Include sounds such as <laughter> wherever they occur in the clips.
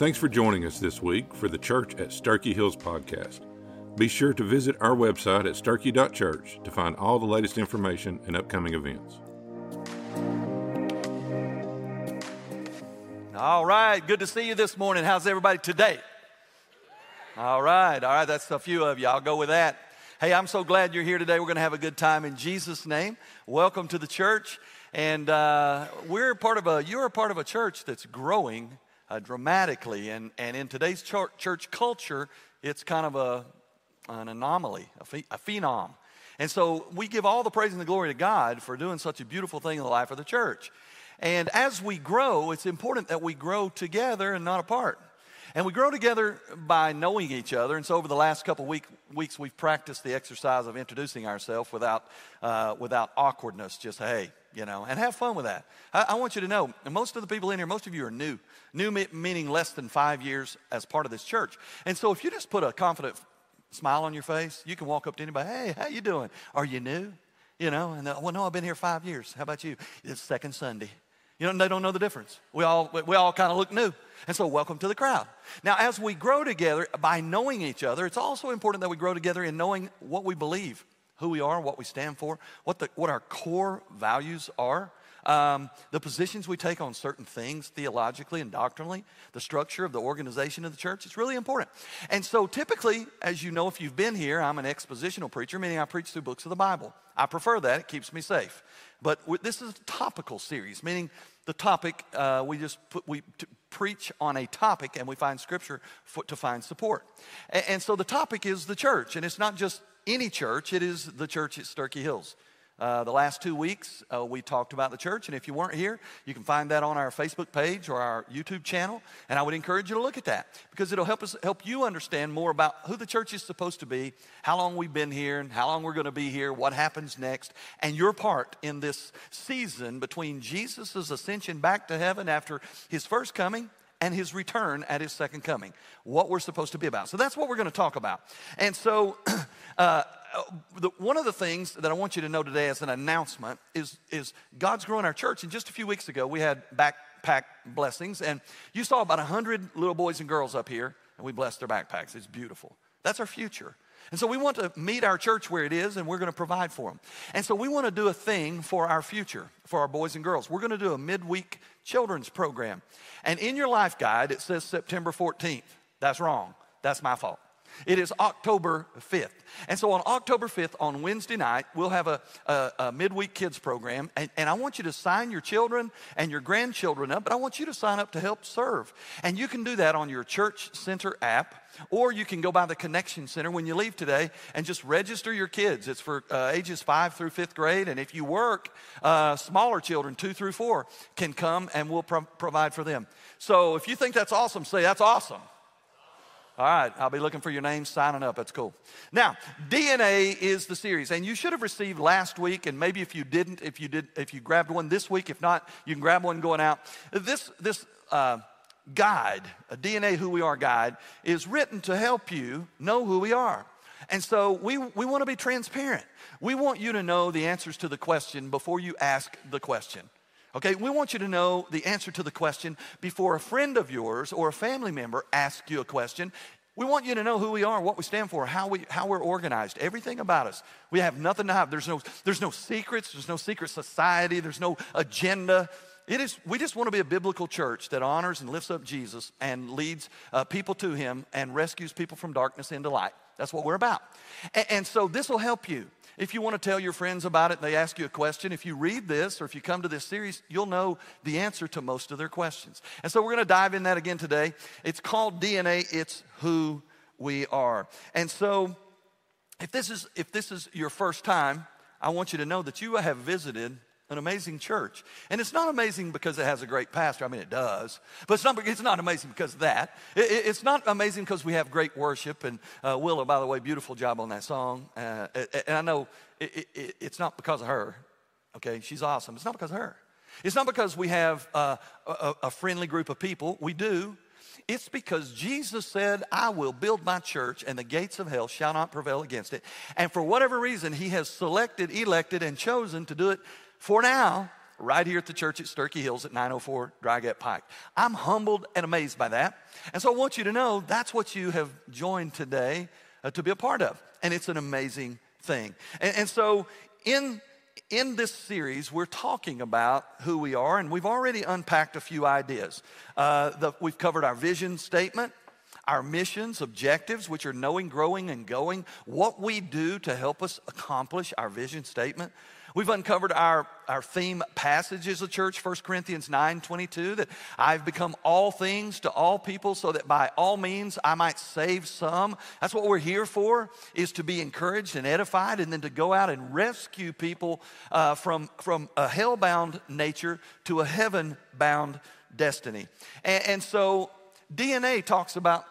Thanks for joining us this week for the Church at Sterchi Hills podcast. Be sure to visit our website at sterchi.church to find all the latest information and upcoming events. All right, good to see you this morning. How's everybody today? All right, all right, that's a few of you. I'll go with that. Hey, I'm so glad you're here today. We're going to have a good time in Jesus' name. Welcome to the church. And uh, we're part of a, you're a part of a church that's growing uh, dramatically. And, and in today's church, church culture, it's kind of a, an anomaly, a, ph- a phenom. And so we give all the praise and the glory to God for doing such a beautiful thing in the life of the church. And as we grow, it's important that we grow together and not apart. And we grow together by knowing each other. And so over the last couple week, weeks, we've practiced the exercise of introducing ourselves without, uh, without awkwardness. Just, hey, you know, and have fun with that. I, I, want you to know, most of the people in here, most of you are new. New meaning less than five years as part of this church. And so if you just put a confident smile on your face, you can walk up to anybody, hey, how you doing? Are you new? You know, and well, no, I've been here five years. How about you? It's second Sunday. You know, they don't know the difference. We all, we all kind of look new. And so, welcome to the crowd. Now, as we grow together by knowing each other, it's also important that we grow together in knowing what we believe, who we are, what we stand for, what, the, what our core values are. Um, the positions we take on certain things theologically and doctrinally, the structure of the organization of the church, it's really important. And so, typically, as you know, if you've been here, I'm an expositional preacher, meaning I preach through books of the Bible. I prefer that, it keeps me safe. But this is a topical series, meaning the topic, uh, we just put, we t- preach on a topic and we find scripture to find support. And, so the topic is the church, and it's not just any church, it is the church at Sterchi Hills. Uh, the last two weeks, uh, we talked about the church, and if you weren't here, you can find that on our Facebook page or our YouTube channel. And I would encourage you to look at that because it'll help us help you understand more about who the church is supposed to be, how long we've been here, and how long we're going to be here, what happens next, and your part in this season between Jesus' ascension back to heaven after his first coming and his return at his second coming. What we're supposed to be about. So that's what we're going to talk about. And so. <clears throat> Uh, the, one of the things that I want you to know today as an announcement is, is God's growing our church. And just a few weeks ago, we had backpack blessings, and you saw about 100 little boys and girls up here, and we blessed their backpacks. It's beautiful. That's our future. And so we want to meet our church where it is, and we're going to provide for them. And so we want to do a thing for our future, for our boys and girls. We're going to do a midweek children's program. And in your life guide, it says September 14th. That's wrong. That's my fault. It is October 5th. And so on October 5th, on Wednesday night, we'll have a, a, a midweek kids program. And, and, I want you to sign your children and your grandchildren up, but I want you to sign up to help serve. And you can do that on your Church Center app, or you can go by the Connection Center when you leave today and just register your kids. It's for uh, ages five through fifth grade. And if you work, uh, smaller children, two through four, can come and we'll pro- provide for them. So if you think that's awesome, say, That's awesome. All right, I'll be looking for your name signing up. That's cool. Now, DNA is the series, and you should have received last week, and maybe if you didn't, if you did, if you grabbed one this week, if not, you can grab one going out. This this uh, guide, a DNA Who We Are guide, is written to help you know who we are. And so we, we want to be transparent. We want you to know the answers to the question before you ask the question. Okay, we want you to know the answer to the question before a friend of yours or a family member asks you a question. We want you to know who we are, what we stand for, how, we, how we're organized, everything about us. We have nothing to hide. There's no, there's no secrets, there's no secret society, there's no agenda. It is, we just want to be a biblical church that honors and lifts up Jesus and leads uh, people to him and rescues people from darkness into light. That's what we're about. And, and so this will help you. If you want to tell your friends about it, and they ask you a question. If you read this or if you come to this series, you'll know the answer to most of their questions. And so we're going to dive in that again today. It's called DNA, it's who we are. And so if this is if this is your first time, I want you to know that you have visited an amazing church. And it's not amazing because it has a great pastor. I mean, it does. But it's not, it's not amazing because of that. It, it's not amazing because we have great worship. And uh, by the way, beautiful job on that song. Uh, and I know it, it, it's not because of her. Okay, she's awesome. It's not because of her. It's not because we have uh, a, a friendly group of people. We do. It's because Jesus said, I will build my church and the gates of hell shall not prevail against it. And for whatever reason, he has selected, elected, and chosen to do it for now right here at the church at Sterchi Hills at 904 Dry Gap Pike. I'm humbled and amazed by that. And so I want you to know that's what you have joined today uh, to be a part of. And it's an amazing thing. And, and so in in this series, we're talking about who we are, and we've already unpacked a few ideas. Uh, the, we've covered our vision statement, our missions, objectives, which are knowing, growing, and going, what we do to help us accomplish our vision statement. We've uncovered our, our theme passages of church, 1 Corinthians 9 22, that I've become all things to all people so that by all means I might save some. That's what we're here for, is to be encouraged and edified and then to go out and rescue people uh, from, from a hell-bound nature to a heaven-bound destiny. And, and so DNA talks about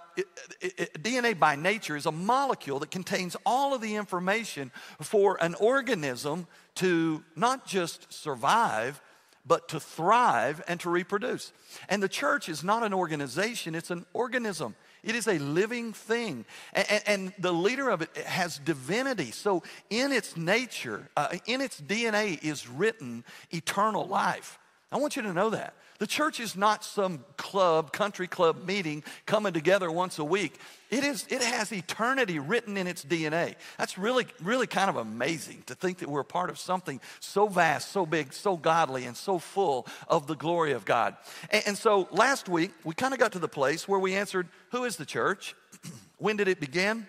DNA by nature is a molecule that contains all of the information for an organism to not just survive, but to thrive and to reproduce. And the church is not an organization, it's an organism. It is a living thing. And, and the leader of it has divinity. So, in its nature, uh, in its DNA, is written eternal life. I want you to know that. The church is not some club, country club meeting coming together once a week. It, is, it has eternity written in its DNA. That's really, really kind of amazing to think that we're a part of something so vast, so big, so godly, and so full of the glory of God. And, and so last week, we kind of got to the place where we answered who is the church? <clears throat> when did it begin?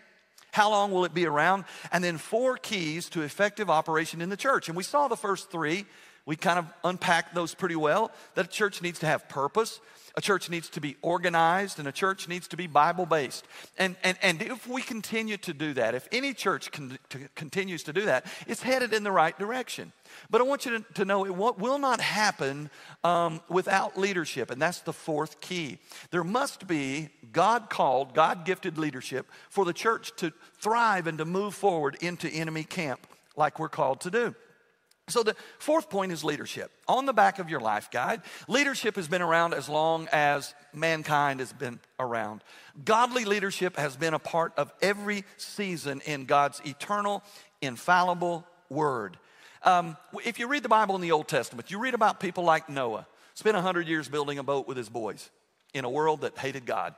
How long will it be around? And then four keys to effective operation in the church. And we saw the first three we kind of unpacked those pretty well that a church needs to have purpose, a church needs to be organized, and a church needs to be Bible based. And, and, and if we continue to do that, if any church con- to, continues to do that, it's headed in the right direction. But I want you to, to know it will not happen um, without leadership, and that's the fourth key. There must be God called, God gifted leadership for the church to thrive and to move forward into enemy camp like we're called to do. So, the fourth point is leadership. On the back of your life guide, leadership has been around as long as mankind has been around. Godly leadership has been a part of every season in God's eternal, infallible word. Um, if you read the Bible in the Old Testament, you read about people like Noah, spent 100 years building a boat with his boys in a world that hated God.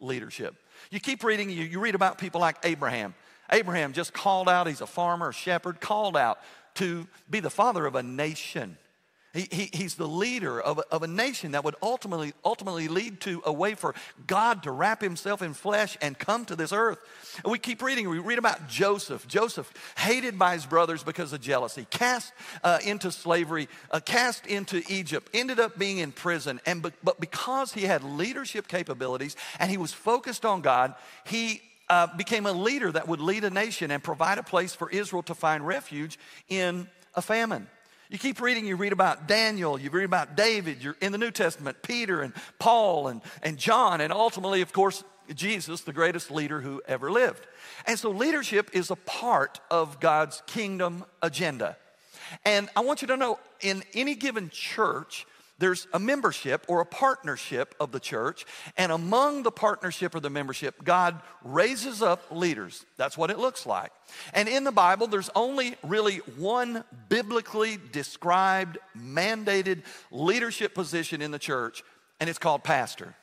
Leadership. You keep reading, you, you read about people like Abraham. Abraham just called out, he's a farmer, a shepherd, called out to be the father of a nation. He, he, he's the leader of of a nation that would ultimately, ultimately lead to a way for God to wrap himself in flesh and come to this earth. And we keep reading, we read about Joseph. Joseph, hated by his brothers because of jealousy, cast uh, into slavery, uh, cast into Egypt, ended up being in prison. And be, but because he had leadership capabilities and he was focused on God, he uh, became a leader that would lead a nation and provide a place for Israel to find refuge in a famine. You keep reading, you read about Daniel, you read about David, you're in the New Testament, Peter and Paul and, and John, and ultimately, of course, Jesus, the greatest leader who ever lived. And so, leadership is a part of God's kingdom agenda. And I want you to know in any given church, there's a membership or a partnership of the church, and among the partnership or the membership, God raises up leaders. That's what it looks like. And in the Bible, there's only really one biblically described, mandated leadership position in the church, and it's called pastor.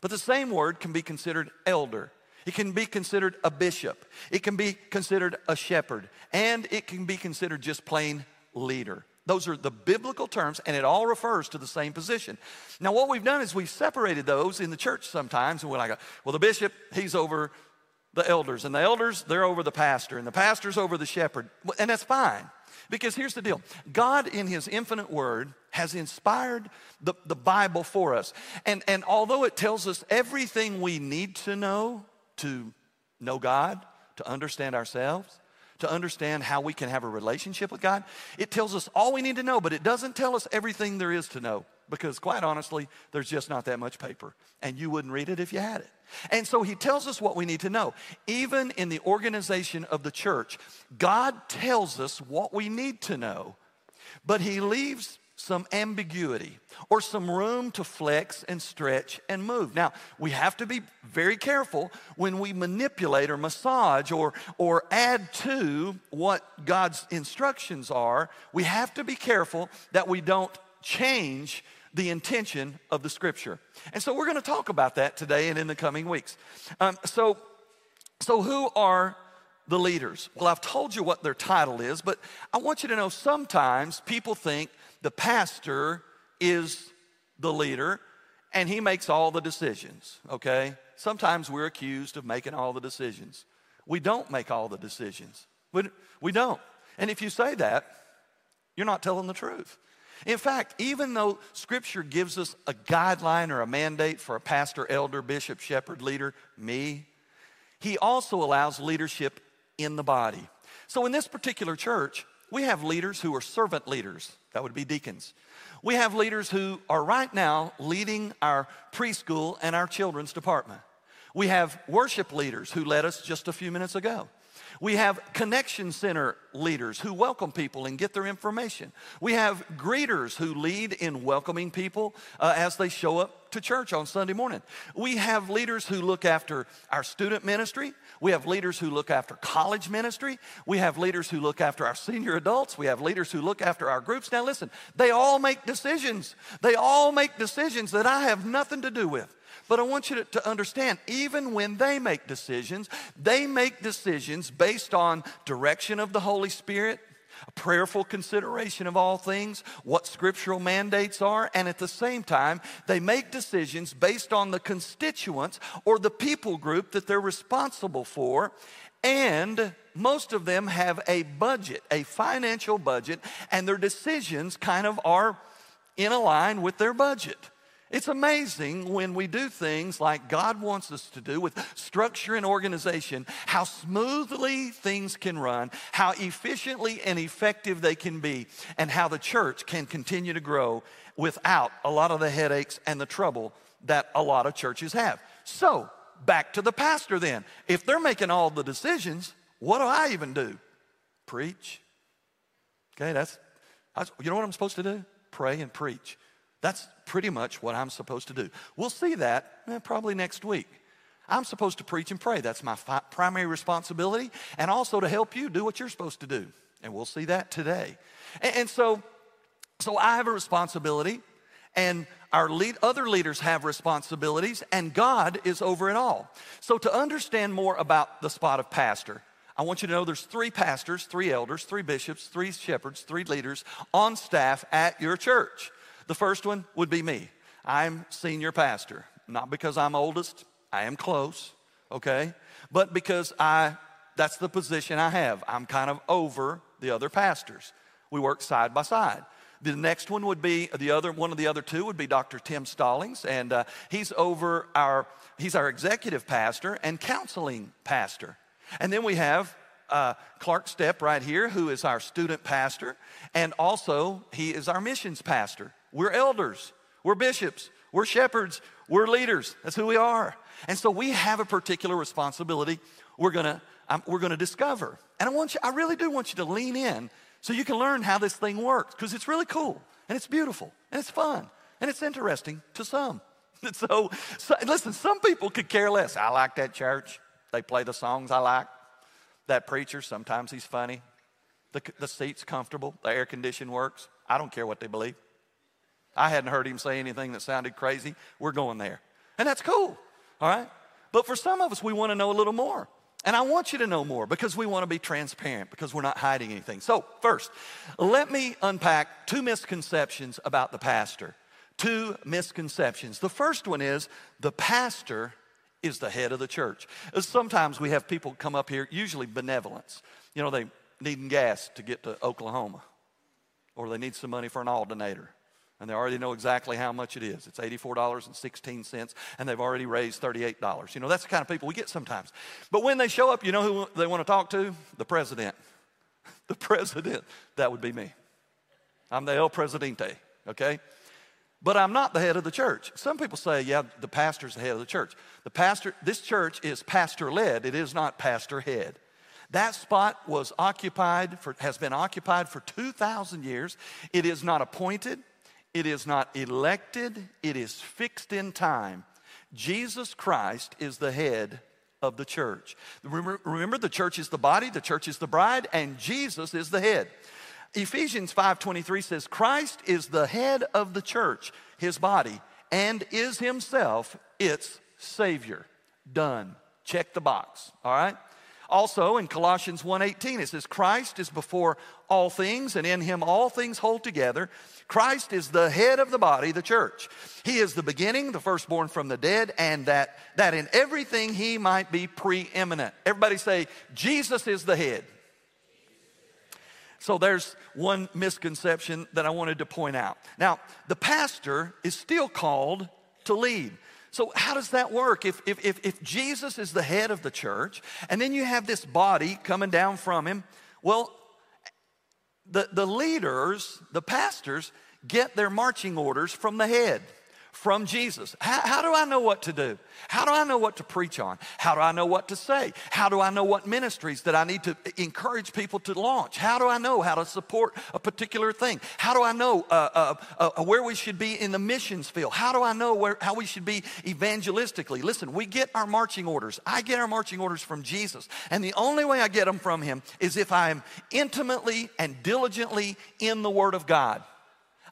But the same word can be considered elder. It can be considered a bishop. It can be considered a shepherd. And it can be considered just plain leader. Those are the biblical terms, and it all refers to the same position. Now, what we've done is we've separated those in the church sometimes, and we're like, well, the bishop, he's over the elders, and the elders, they're over the pastor, and the pastor's over the shepherd. And that's fine. Because here's the deal God, in His infinite word, has inspired the, the Bible for us. And, and although it tells us everything we need to know to know God, to understand ourselves, to understand how we can have a relationship with God. It tells us all we need to know, but it doesn't tell us everything there is to know because, quite honestly, there's just not that much paper, and you wouldn't read it if you had it. And so he tells us what we need to know. Even in the organization of the church, God tells us what we need to know, but he leaves some ambiguity or some room to flex and stretch and move. Now, we have to be very careful when we manipulate or massage or, or add to what God's instructions are. We have to be careful that we don't change the intention of the scripture. And so we're going to talk about that today and in the coming weeks. Um, so, so, who are the leaders? Well, I've told you what their title is, but I want you to know sometimes people think the pastor is the leader and he makes all the decisions, okay? Sometimes we're accused of making all the decisions. We don't make all the decisions. We, we don't. And if you say that, you're not telling the truth. In fact, even though Scripture gives us a guideline or a mandate for a pastor, elder, bishop, shepherd, leader, me, He also allows leadership in the body. So in this particular church, we have leaders who are servant leaders. That would be deacons. We have leaders who are right now leading our preschool and our children's department. We have worship leaders who led us just a few minutes ago. We have connection center leaders who welcome people and get their information. We have greeters who lead in welcoming people uh, as they show up to church on Sunday morning. We have leaders who look after our student ministry. We have leaders who look after college ministry. We have leaders who look after our senior adults. We have leaders who look after our groups. Now, listen, they all make decisions. They all make decisions that I have nothing to do with. But I want you to, to, understand, even when they make decisions, they make decisions based on direction of the Holy Spirit, a prayerful consideration of all things, what scriptural mandates are, and at the same time, they make decisions based on the constituents or the people group that they're responsible for. And most of them have a budget, a financial budget, and their decisions kind of are in line with their budget. It's amazing when we do things like God wants us to do with structure and organization, how smoothly things can run, how efficiently and effective they can be, and how the church can continue to grow without a lot of the headaches and the trouble that a lot of churches have. So, back to the pastor then. If they're making all the decisions, what do I even do? Preach. Okay, that's, that's you know what I'm supposed to do? Pray and preach. That's pretty much what I'm supposed to do. We'll see that eh, probably next week. I'm supposed to preach and pray. That's my fi- primary responsibility, and also to help you do what you're supposed to do. And we'll see that today. And, and so, so I have a responsibility, and our lead, other leaders have responsibilities, and God is over it all. So, to understand more about the spot of pastor, I want you to know there's three pastors, three elders, three bishops, three shepherds, three leaders on staff at your church. The first one would be me. I'm senior pastor, not because I'm oldest, I am close, okay? But because I that's the position I have. I'm kind of over the other pastors. We work side by side. The next one would be the other one of the other two would be Dr. Tim Stallings, and uh, he's over our he's our executive pastor and counseling pastor. And then we have uh, Clark Stepp right here, who is our student pastor, and also he is our missions pastor. We're elders, we're bishops, we're shepherds, we're leaders. That's who we are. And so we have a particular responsibility we're gonna, um, we're gonna discover. And I want you, I really do want you to lean in so you can learn how this thing works because it's really cool and it's beautiful and it's fun and it's interesting to some. <laughs> So, so, listen, some people could care less. I like that church. They play the songs I like. That preacher, sometimes he's funny. The, the seat's comfortable. The air condition works. I don't care what they believe. I hadn't heard him say anything that sounded crazy. We're going there. And that's cool, all right? But for some of us, we want to know a little more. And I want you to know more because we want to be transparent because we're not hiding anything. So, first, let me unpack two misconceptions about the pastor. Two misconceptions. The first one is the pastor is the head of the church. Sometimes we have people come up here, usually benevolence. You know, they needing gas to get to Oklahoma, or they need some money for an alternator, and they already know exactly how much it is. It's $84.16, and they've already raised $38. You know, that's the kind of people we get sometimes. But when they show up, you know who they want to talk to? The president. <laughs> The president. That would be me. I'm the El Presidente, okay? But I'm not the head of the church. Some people say, yeah, the pastor's the head of the church. The pastor, this church is pastor led, it is not pastor head. That spot was occupied for, has been occupied for 2,000 years. It is not appointed, it is not elected, it is fixed in time. Jesus Christ is the head of the church. Remember, remember, the church is the body, the church is the bride, and Jesus is the head. Ephesians 5:23 says Christ is the head of the church, his body, and is himself its savior. Done. Check the box, all right? Also in Colossians 1:18 it says Christ is before all things and in him all things hold together. Christ is the head of the body, the church. He is the beginning, the firstborn from the dead and that that in everything he might be preeminent. Everybody say Jesus is the head. So there's one misconception that I wanted to point out. Now, the pastor is still called to lead. So, how does that work? If, if, if, if, Jesus is the head of the church, and then you have this body coming down from him, well, the, the leaders, the pastors, get their marching orders from the head from Jesus. How, how, do I know what to do? How do I know what to preach on? How do I know what to say? How do I know what ministries that I need to encourage people to launch? How do I know how to support a particular thing? How do I know uh, uh, uh, where we should be in the missions field? How do I know where, how we should be evangelistically? Listen, we get our marching orders. I get our marching orders from Jesus. And the only way I get them from Him is if I am intimately and diligently in the Word of God.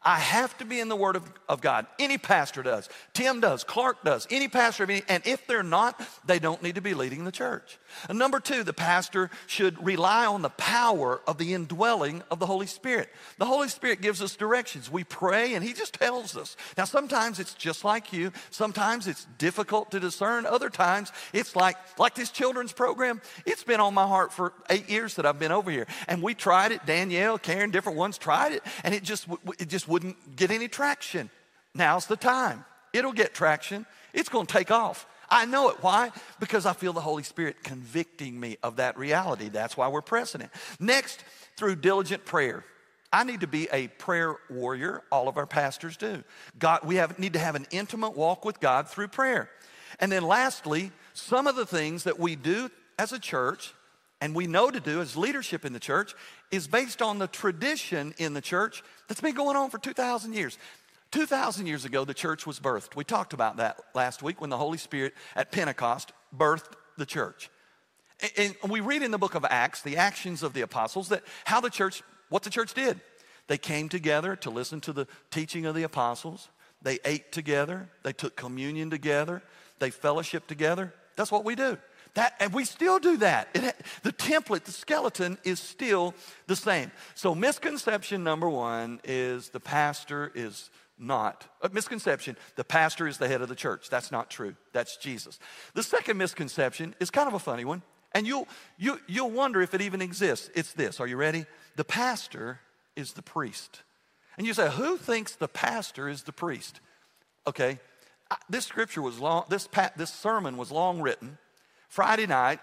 I have to be in the Word of, of God. Any pastor does. Tim does. Clark does. Any pastor of any, and if they're not, they don't need to be leading the church. And number two, the pastor should rely on the power of the indwelling of the Holy Spirit. The Holy Spirit gives us directions. We pray and He just tells us. Now, sometimes it's just like you. Sometimes it's difficult to discern. Other times it's like, like this children's program. It's been on my heart for eight years that I've been over here. And we tried it. Danielle, Karen, different ones tried it. And it just, it just wouldn't get any traction. Now's the time. It'll get traction. It's going to take off. I know it. Why? Because I feel the Holy Spirit convicting me of that reality. That's why we're pressing it. Next, through diligent prayer. I need to be a prayer warrior. All of our pastors do. God, we have, need to have an intimate walk with God through prayer. And then lastly, some of the things that we do as a church and we know to do as leadership in the church is based on the tradition in the church that's been going on for 2,000 years. 2,000 years ago, the church was birthed. We talked about that last week when the Holy Spirit at Pentecost birthed the church. And we read in the book of Acts the actions of the apostles that how the church, what the church did. They came together to listen to the teaching of the apostles. They ate together. They took communion together. They fellowship together. That's what we do. That, and we still do that. It, the template, the skeleton is still the same. So, misconception number one is the pastor is not. A misconception, the pastor is the head of the church. That's not true. That's Jesus. The second misconception is kind of a funny one, and you'll, you, you will wonder if it even exists. It's this. Are you ready? The pastor is the priest. And you say, who thinks the pastor is the priest? Okay, this scripture was long, this, this sermon was long written. Friday night,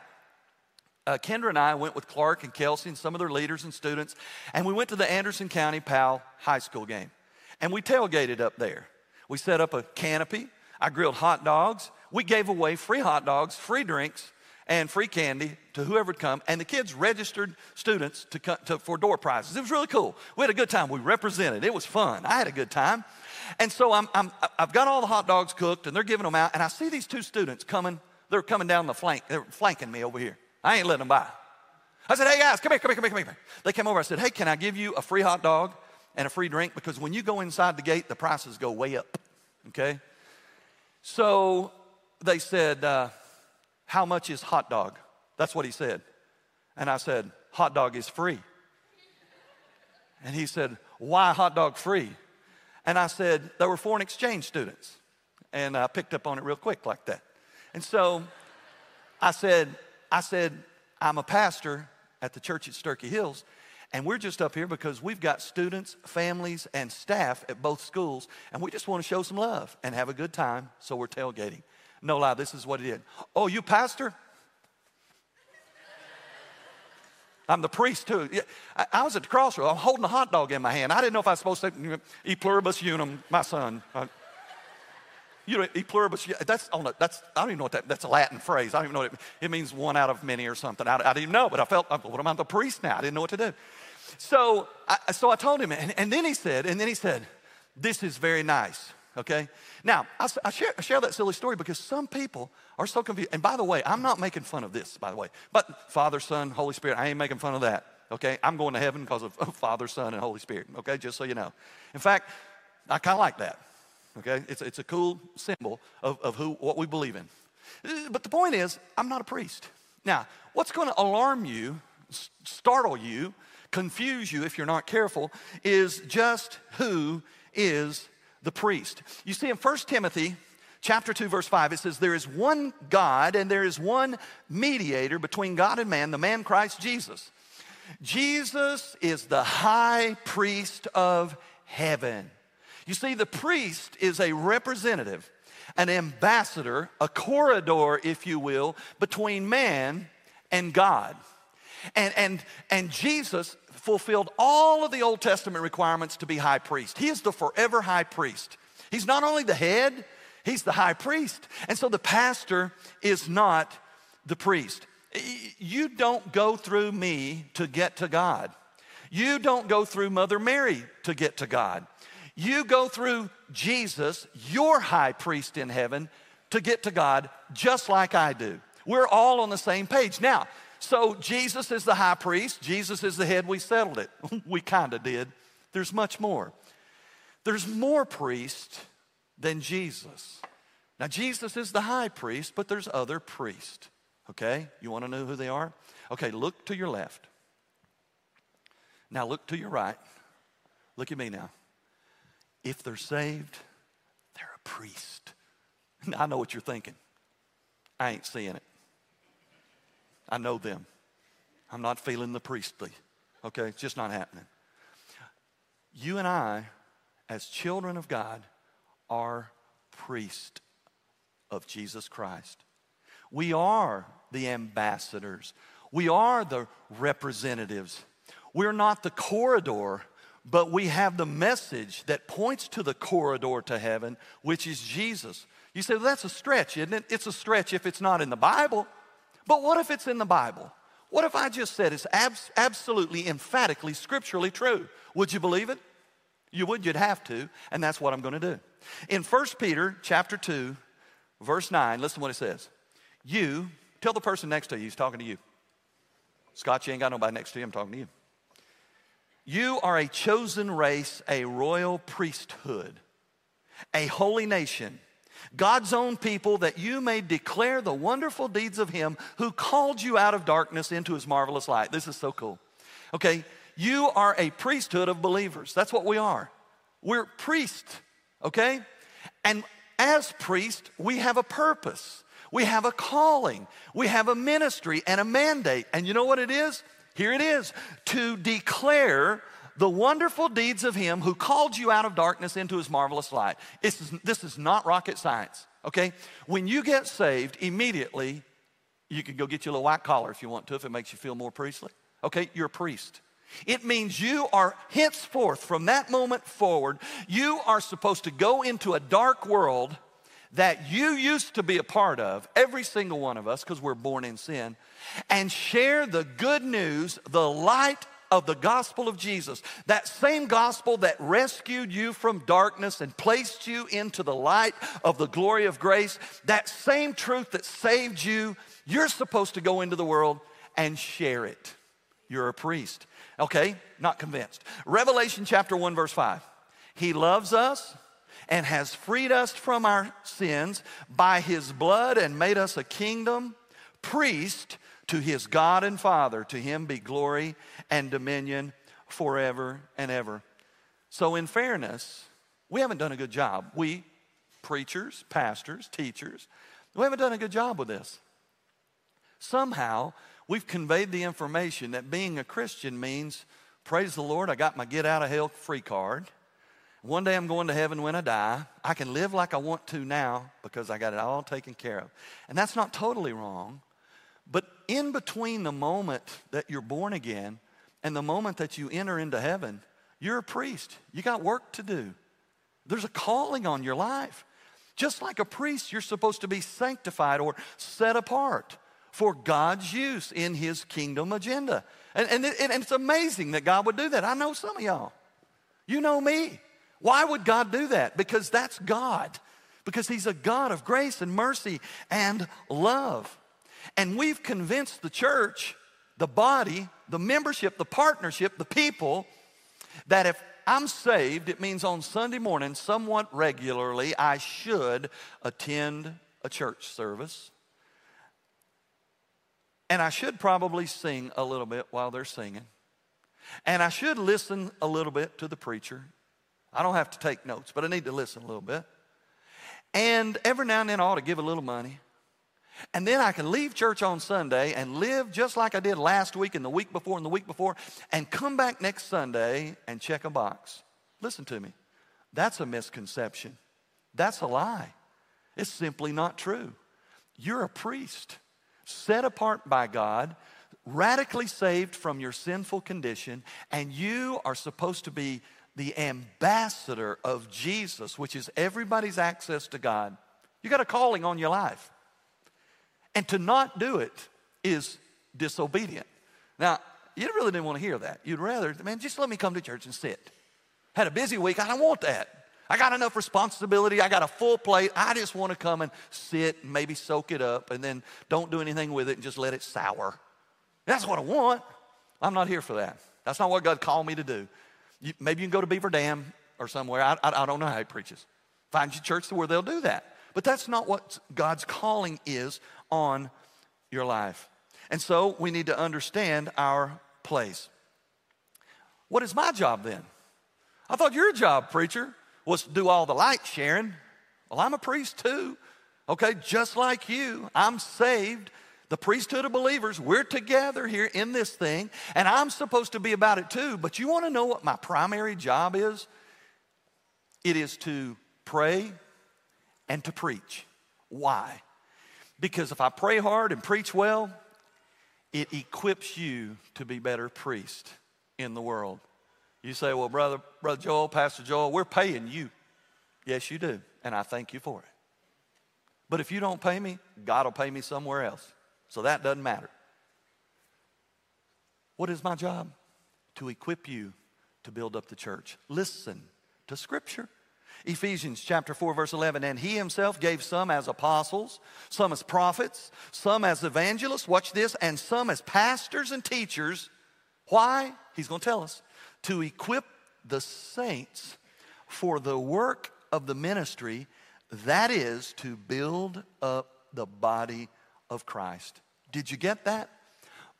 uh, Kendra and I went with Clark and Kelsey and some of their leaders and students, and we went to the Anderson County Powell High School game. And we tailgated up there. We set up a canopy. I grilled hot dogs. We gave away free hot dogs, free drinks, and free candy to whoever would come. And the kids registered students to, to, for door prizes. It was really cool. We had a good time. We represented. It was fun. I had a good time. And so I'm, I'm, I've got all the hot dogs cooked, and they're giving them out. And I see these two students coming they're coming down the flank. They're flanking me over here. I ain't letting them by. I said, hey guys, come here, come here, come here, come here. They came over. I said, hey, can I give you a free hot dog and a free drink? Because when you go inside the gate, the prices go way up. Okay? So they said, uh, how much is hot dog? That's what he said. And I said, hot dog is free. And he said, why hot dog free? And I said, they were foreign exchange students. And I picked up on it real quick like that. And so I said, I said, I'm a pastor at the church at Sterchi Hills, and we're just up here because we've got students, families, and staff at both schools, and we just want to show some love and have a good time, so we're tailgating. No lie, this is what he did. Oh, you pastor? I'm the priest too. I, was at the crossroads. I'm holding a hot dog in my hand. I didn't know if I was supposed to e pluribus unum, my son. Uh, You know, e pluribus, that's, on a, that's, I don't even know what that, that's a Latin phrase. I don't even know what it, it means one out of many or something. I, I didn't know, but I felt, what am I, the priest now? I didn't know what to do. So I, so I told him, and, and then he said, and then he said, this is very nice, okay? Now, I, I, share, I share that silly story because some people are so confused. And by the way, I'm not making fun of this, by the way. But Father, Son, Holy Spirit, I ain't making fun of that. okay? I'm going to heaven because of Father, Son, and Holy Spirit, okay? Just so you know. In fact, I kind of like that, okay? It's, it's a cool symbol of, of who, what we believe in. Uh, but the point is, I'm not a priest. Now, what's going to alarm you, startle you, confuse you if you're not careful, is just who is the priest. You see, in 1 Timothy chapter 2 verse 5 it says there is one god and there is one mediator between god and man the man christ jesus jesus is the high priest of heaven you see the priest is a representative an ambassador a corridor if you will between man and god and and and jesus fulfilled all of the Old Testament requirements to be high priest. He is the forever high priest. He's not only the head, he's the high priest. And so the pastor is not the priest. You don't go through me to get to God. You don't go through Mother Mary to get to God. You go through Jesus, your high priest in heaven, to get to God just like I do. We're all on the same page. Now, so Jesus is the high priest, Jesus is the head, we settled it. <laughs> we kind of did. There's much more. There's more priest than Jesus. Now, Jesus is the high priest, but there's other priests. Okay? You want to know who they are? Okay, look to your left. Now, look to your right. Look at me now. If they're saved, they're a priest. Now, <laughs> I know what you're thinking. I ain't seeing it. I know them. I'm not feeling the priestly. Okay, it's just not happening. You and I, as children of God, are priests of Jesus Christ. We are the ambassadors. We are the representatives. We're not the corridor, but we have the message that points to the corridor to heaven, which is Jesus. You say, well, that's a stretch, isn't it? It's a stretch if it's not in the Bible. But what if it's in the Bible? What if I just said it's abs- absolutely, emphatically, scripturally true? Would you believe it? You would, you'd have to, and that's what I'm going to do. In 1 Peter chapter 2, verse 9, listen to what it says. You, tell the person next to you, he's talking to you. Scott, you ain't got nobody next to you, I'm talking to you. You are a chosen race, a royal priesthood, a holy nation God's own people, that you may declare the wonderful deeds of Him who called you out of darkness into His marvelous light. This is so cool. Okay, you are a priesthood of believers. That's what we are. We're priests, okay? And as priests, we have a purpose, we have a calling, we have a ministry and a mandate. And you know what it is? Here it is to declare the wonderful deeds of him who called you out of darkness into his marvelous light. This is, this is not rocket science, okay? When you get saved, immediately, you can go get you a little white collar if you want to, if it makes you feel more priestly. Okay, you're a priest. It means you are henceforth, from that moment forward, you are supposed to go into a dark world that you used to be a part of, every single one of us, because we're born in sin, and share the good news, the light of the gospel of Jesus, that same gospel that rescued you from darkness and placed you into the light of the glory of grace, that same truth that saved you, you're supposed to go into the world and share it. You're a priest. Okay, not convinced. Revelation chapter 1, verse 5. He loves us and has freed us from our sins by his blood and made us a kingdom, priest to his God and Father. To him be glory and dominion forever and ever. So, in fairness, we haven't done a good job. We, preachers, pastors, teachers, we haven't done a good job with this. Somehow, we've conveyed the information that being a Christian means, praise the Lord, I got my get out of hell free card. One day I'm going to heaven when I die. I can live like I want to now because I got it all taken care of. And that's not totally wrong. But in between the moment that you're born again and the moment that you enter into heaven, you're a priest. You got work to do. There's a calling on your life. Just like a priest, you're supposed to be sanctified or set apart for God's use in His kingdom agenda. And, and, and it's amazing that God would do that. I know some of y'all. You know me. Why would God do that? Because that's God. Because He's a God of grace and mercy and love. And we've convinced the church the body, the membership, the partnership, the people, that if I'm saved, it means on Sunday morning, somewhat regularly, I should attend a church service. And I should probably sing a little bit while they're singing. And I should listen a little bit to the preacher. I don't have to take notes, but I need to listen a little bit. And every now and then I ought to give a little money. And then I can leave church on Sunday and live just like I did last week and the week before and the week before and come back next Sunday and check a box. Listen to me. That's a misconception. That's a lie. It's simply not true. You're a priest, set apart by God, radically saved from your sinful condition, and you are supposed to be the ambassador of Jesus, which is everybody's access to God. You got a calling on your life. And to not do it is disobedient. Now, you really didn't want to hear that. You'd rather, man, just let me come to church and sit. Had a busy week, I don't want that. I got enough responsibility. I got a full plate. I just want to come and sit and maybe soak it up and then don't do anything with it and just let it sour. That's what I want. I'm not here for that. That's not what God called me to do. You, maybe you can go to Beaver Dam or somewhere. I, I, I don't know how he preaches. Find you a church where they'll do that. But that's not what God's calling is on your life. And so we need to understand our place. What is my job then? I thought your job, preacher, was to do all the light sharing. Well, I'm a priest too. Okay, just like you, I'm saved. The priesthood of believers, we're together here in this thing, and I'm supposed to be about it too. But you want to know what my primary job is? It is to pray and to preach. Why? Because if I pray hard and preach well, it equips you to be better priest in the world. You say, well, brother, brother Joel, Pastor Joel, we're paying you. Yes, you do, and I thank you for it. But if you don't pay me, God will pay me somewhere else. So that doesn't matter. What is my job? To equip you to build up the church. Listen to Scripture. Ephesians chapter 4, verse 11. And he himself gave some as apostles, some as prophets, some as evangelists, watch this, and some as pastors and teachers. Why? He's going to tell us. To equip the saints for the work of the ministry, that is to build up the body of Christ. Did you get that?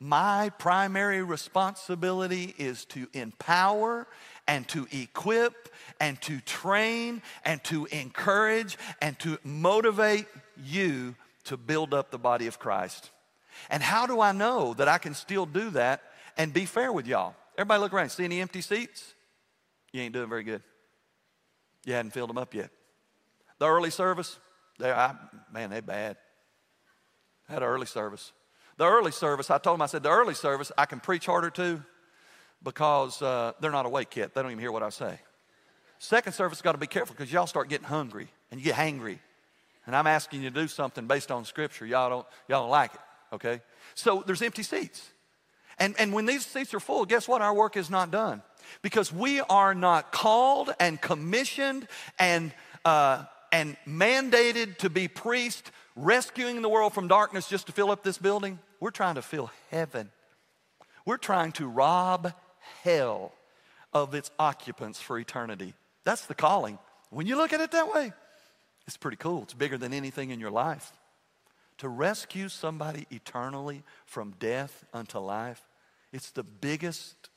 My primary responsibility is to empower and to equip and to train and to encourage and to motivate you to build up the body of Christ. And how do I know that I can still do that and be fair with y'all? Everybody look around. See any empty seats? You ain't doing very good. You hadn't filled them up yet. The early service, they, I, man, they bad. Had an early service. The early service, I told them, I said, the early service, I can preach harder too because uh, they're not awake yet. They don't even hear what I say. Second service, got to be careful because y'all start getting hungry and you get hangry. And I'm asking you to do something based on scripture. Y'all don't, y'all don't like it, okay? So there's empty seats. And, and when these seats are full, guess what? Our work is not done because we are not called and commissioned and, uh, and mandated to be priest, rescuing the world from darkness just to fill up this building. We're trying to fill heaven. We're trying to rob hell of its occupants for eternity. That's the calling. When you look at it that way, it's pretty cool. It's bigger than anything in your life. To rescue somebody eternally from death unto life, it's the biggest,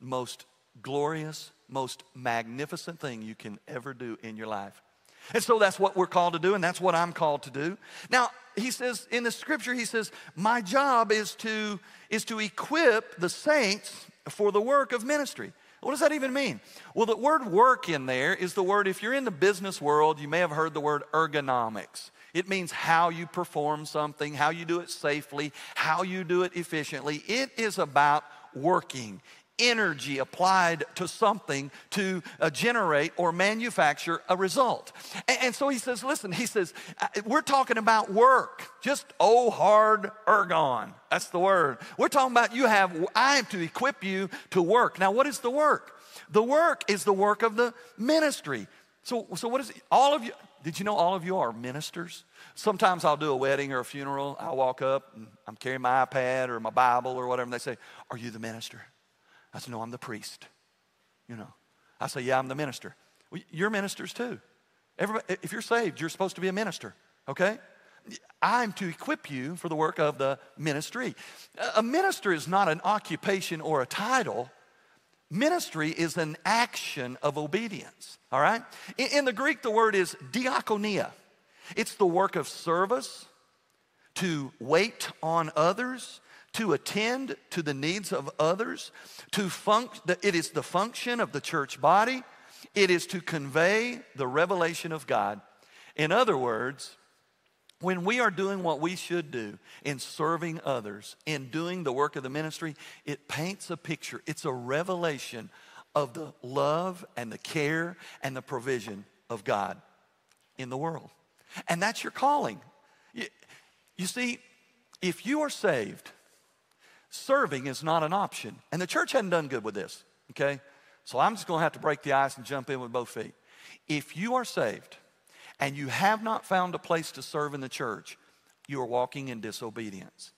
most glorious, most magnificent thing you can ever do in your life. And so that's what we're called to do, and that's what I'm called to do. Now, he says in the scripture, he says, My job is to, is to equip the saints for the work of ministry. What does that even mean? Well, the word work in there is the word, if you're in the business world, you may have heard the word ergonomics. It means how you perform something, how you do it safely, how you do it efficiently. It is about working energy applied to something to uh, generate or manufacture a result. And, and, so he says, listen, he says, uh, we're talking about work, just oh hard ergon. That's the word. We're talking about you have, I am to equip you to work. Now, what is the work? The work is the work of the ministry. So, so what is it? All of you, did you know all of you are ministers? Sometimes I'll do a wedding or a funeral. I'll walk up and I'm carrying my iPad or my Bible or whatever, and they say, Are you the minister? I said, No, I'm the priest. You know, I say, Yeah, I'm the minister. Well, you're ministers too. Everybody, if you're saved, you're supposed to be a minister, okay? I'm to equip you for the work of the ministry. A minister is not an occupation or a title. Ministry is an action of obedience, all right? In, in the Greek, the word is diakonia. It's the work of service, to wait on others, to attend to the needs of others, to func- it is the function of the church body, it is to convey the revelation of God. In other words, when we are doing what we should do in serving others, in doing the work of the ministry, it paints a picture. It's a revelation of the love and the care and the provision of God in the world. And that's your calling. You, you see, if you are saved, serving is not an option. And the church hadn't done good with this, okay? So I'm just gonna have to break the ice and jump in with both feet. If you are saved and you have not found a place to serve in the church, you are walking in disobedience.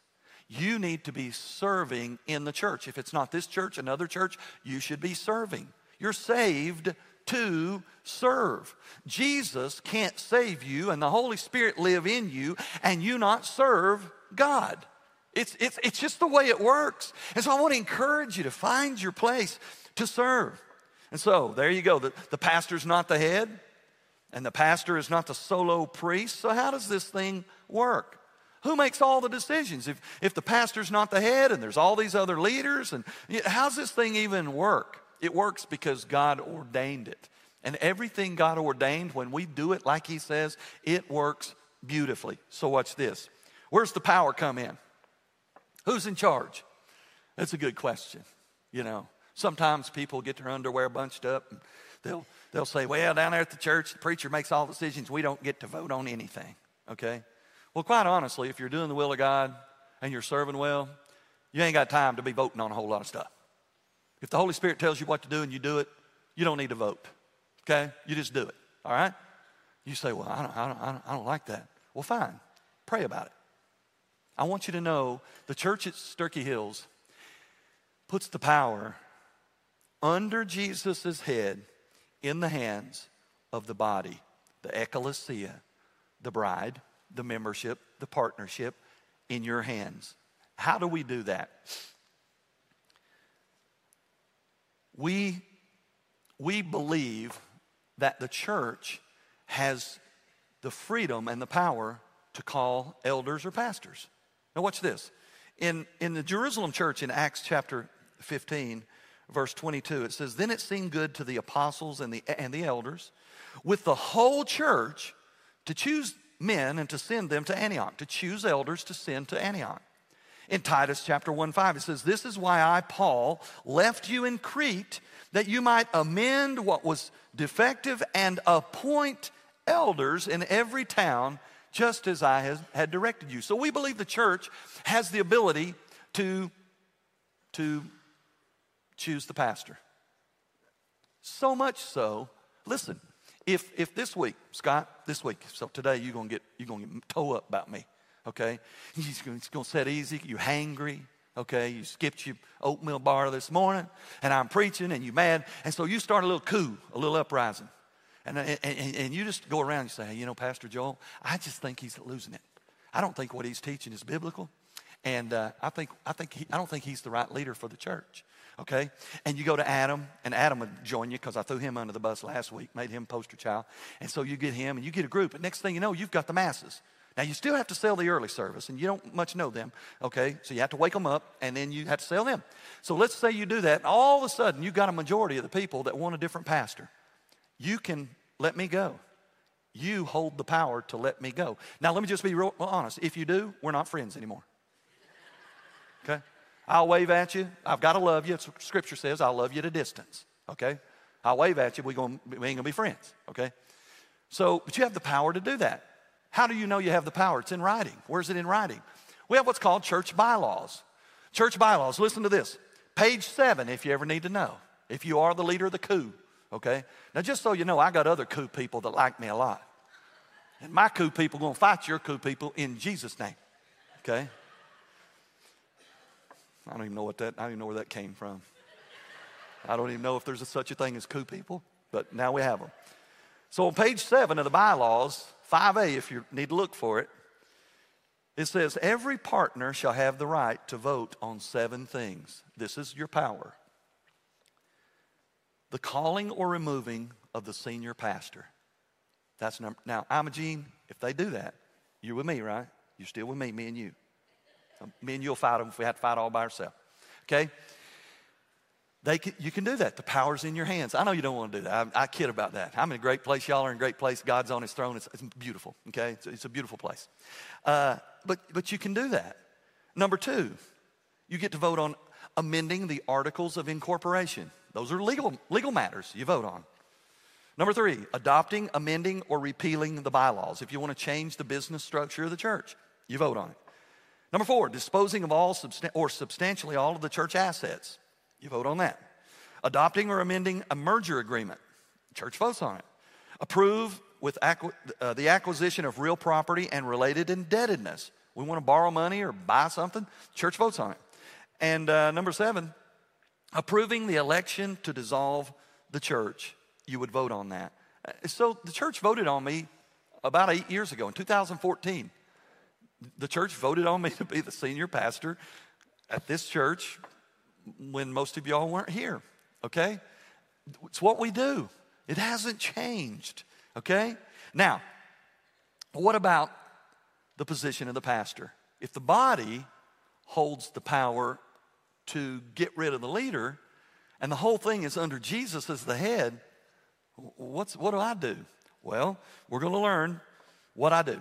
You need to be serving in the church. If it's not this church, another church, you should be serving. You're saved to serve. Jesus can't save you and the Holy Spirit live in you and you not serve God. It's, it's, it's just the way it works. And so I want to encourage you to find your place to serve. And so there you go. The, the pastor's not the head, and the pastor is not the solo priest. So, how does this thing work? Who makes all the decisions? If, if the pastor's not the head and there's all these other leaders, and how's this thing even work? It works because God ordained it. And everything God ordained, when we do it like He says, it works beautifully. So, watch this. Where's the power come in? Who's in charge? That's a good question, you know. Sometimes people get their underwear bunched up and they'll, they'll say, Well, down there at the church, the preacher makes all decisions. We don't get to vote on anything. Okay? Well, quite honestly, if you're doing the will of God and you're serving well, you ain't got time to be voting on a whole lot of stuff. If the Holy Spirit tells you what to do and you do it, you don't need to vote. Okay? You just do it. All right? You say, Well, I don't, I don't, I don't like that. Well, fine. Pray about it. I want you to know the church at Sterchi Hills puts the power under Jesus' head in the hands of the body, the ecclesia, the bride, the membership, the partnership in your hands. How do we do that? We, we believe that the church has the freedom and the power to call elders or pastors. Now, watch this. In, in the Jerusalem church in Acts chapter 15, verse 22, it says, Then it seemed good to the apostles and the, and the elders with the whole church to choose men and to send them to Antioch, to choose elders to send to Antioch. In Titus chapter 1 5, it says, This is why I, Paul, left you in Crete, that you might amend what was defective and appoint elders in every town, just as I has, had directed you. So we believe the church has the ability to, to choose the pastor. So much so, listen, if, if this week, Scott, this week, so today you're gonna get you're gonna get toe up about me, okay? <laughs> He's it's gonna set easy, you're hangry, okay? You skipped your oatmeal bar this morning, and I'm preaching, and you mad, and so you start a little coup, a little uprising. And, and, and you just go around and say, hey, you know, Pastor Joel, I just think he's losing it. I don't think what he's teaching is biblical. And uh, I, think, I, think he, I don't think he's the right leader for the church okay? And you go to Adam, and Adam would join you because I threw him under the bus last week, made him poster child. And so you get him, and you get a group. And next thing you know, you've got the masses. Now, you still have to sell the early service, and you don't much know them, okay? So you have to wake them up, and then you have to sell them. So let's say you do that, and all of a sudden, you've got a majority of the people that want a different pastor. You can let me go. You hold the power to let me go. Now, let me just be real honest. If you do, we're not friends anymore. Okay? I'll wave at you. I've got to love you. Scripture says I'll love you at a distance. Okay? I'll wave at you. We're going, we ain't going to be friends. Okay? So, but you have the power to do that. How do you know you have the power? It's in writing. Where's it in writing? We have what's called church bylaws. Church bylaws, listen to this. Page seven, if you ever need to know. If you are the leader of the coup, okay? Now, just so you know, I got other coup people that like me a lot, And my coup people gonna fight your coup people in Jesus' name. Okay? I don't even know what that, I don't even know where that came from. I don't even know if there's a, such a thing as coup people, but now we have them. So on page seven of the bylaws, 5A, if you need to look for it, it says every partner shall have the right to vote on seven things. This is your power the calling or removing of the senior pastor. That's number. Now, Imogene, if they do that, you're with me, right? You're still with me, me and you. Me and you'll fight them if we have to fight all by ourselves. Okay? They can, you can do that. The power's in your hands. I know you don't want to do that. I, I kid about that. I'm in a great place. Y'all are in a great place. God's on his throne. It's, it's beautiful, okay? It's, it's, a beautiful place. Uh, but, but you can do that. Number two, you get to vote on amending the articles of incorporation. Those are legal, legal matters you vote on. Number three, adopting, amending, or repealing the bylaws. If you want to change the business structure of the church, you vote on it. Number four, disposing of all substan- or substantially all of the church assets. You vote on that. Adopting or amending a merger agreement. Church votes on it. Approve with acqu- uh, the acquisition of real property and related indebtedness. We want to borrow money or buy something. Church votes on it. And uh, number seven, approving the election to dissolve the church. You would vote on that. Uh, so the church voted on me about eight years ago in 2014. The church voted on me <laughs> to be the senior pastor at this church when most of y'all weren't here, okay? It's what we do. It hasn't changed, okay? Now, what about the position of the pastor? If the body holds the power to get rid of the leader and the whole thing is under Jesus as the head, what's, what do I do? Well, we're going to learn what I do.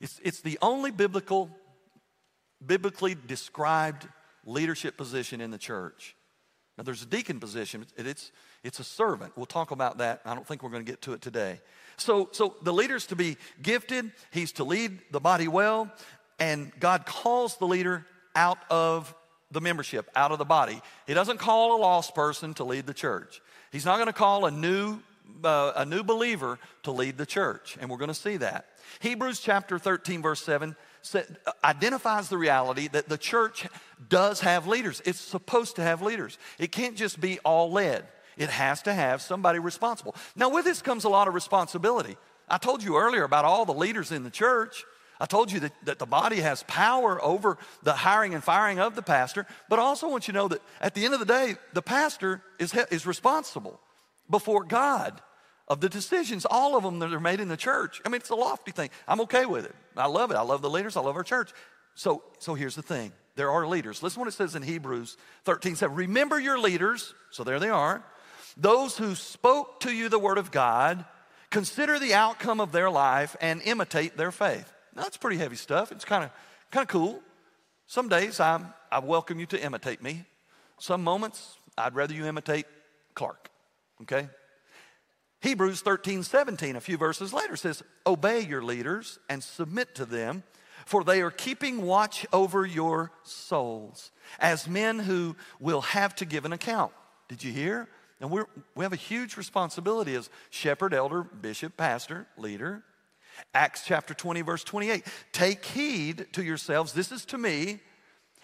It's, it's the only biblical, biblically described leadership position in the church. Now, there's a deacon position, it's, it's a servant. We'll talk about that. I don't think we're going to get to it today. So, so the leader's to be gifted, he's to lead the body well, and God calls the leader out of the membership, out of the body. He doesn't call a lost person to lead the church. He's not going to call a new, uh, a new believer to lead the church, and we're going to see that. Hebrews chapter 13, verse 7 identifies the reality that the church does have leaders. It's supposed to have leaders. It can't just be all led, it has to have somebody responsible. Now, with this comes a lot of responsibility. I told you earlier about all the leaders in the church. I told you that, that the body has power over the hiring and firing of the pastor, but I also want you to know that at the end of the day, the pastor is, is responsible before God of the decisions, all of them that are made in the church. I mean, it's a lofty thing. I'm okay with it. I love it. I love the leaders. I love our church. So, so here's the thing. There are leaders. Listen what it says in Hebrews 13, 7. Remember your leaders. So there they are. Those who spoke to you the word of God. Consider the outcome of their life and imitate their faith. That's pretty heavy stuff. It's kind of kind of cool. Some days I'm, I welcome you to imitate me. Some moments I'd rather you imitate Clark. Okay? Hebrews 13, 17, a few verses later, says, Obey your leaders and submit to them, for they are keeping watch over your souls as men who will have to give an account. Did you hear? And we we have a huge responsibility as shepherd, elder, bishop, pastor, leader. Acts chapter 20, verse 28. Take heed to yourselves, this is to me,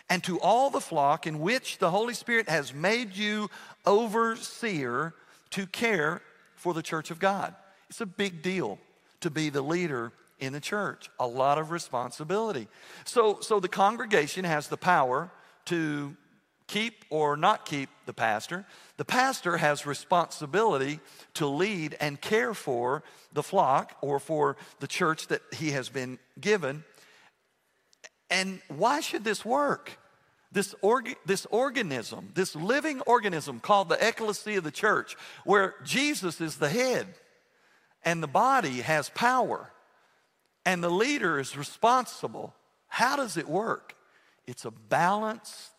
and to all the flock in which the Holy Spirit has made you overseer to care for the church of God. It's a big deal to be the leader in the church, a lot of responsibility. So, so the congregation has the power to keep or not keep the pastor. The pastor has responsibility to lead and care for the flock or for the church that he has been given. And why should this work? this, org- this organism, this living organism called the ecclesia of the church, where Jesus is the head and the body has power and the leader is responsible. How does it work? It's a balance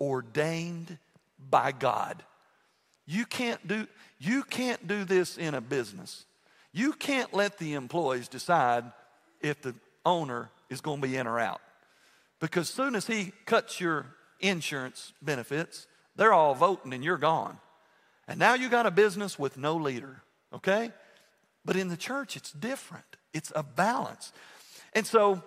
ordained by God. You can't do, you can't do this in a business. You can't let the employees decide if the owner is going to be in or out. Because soon as he cuts your insurance benefits, they're all voting and you're gone. And now you got a business with no leader, okay? But in the church, it's different. It's a balance. And so,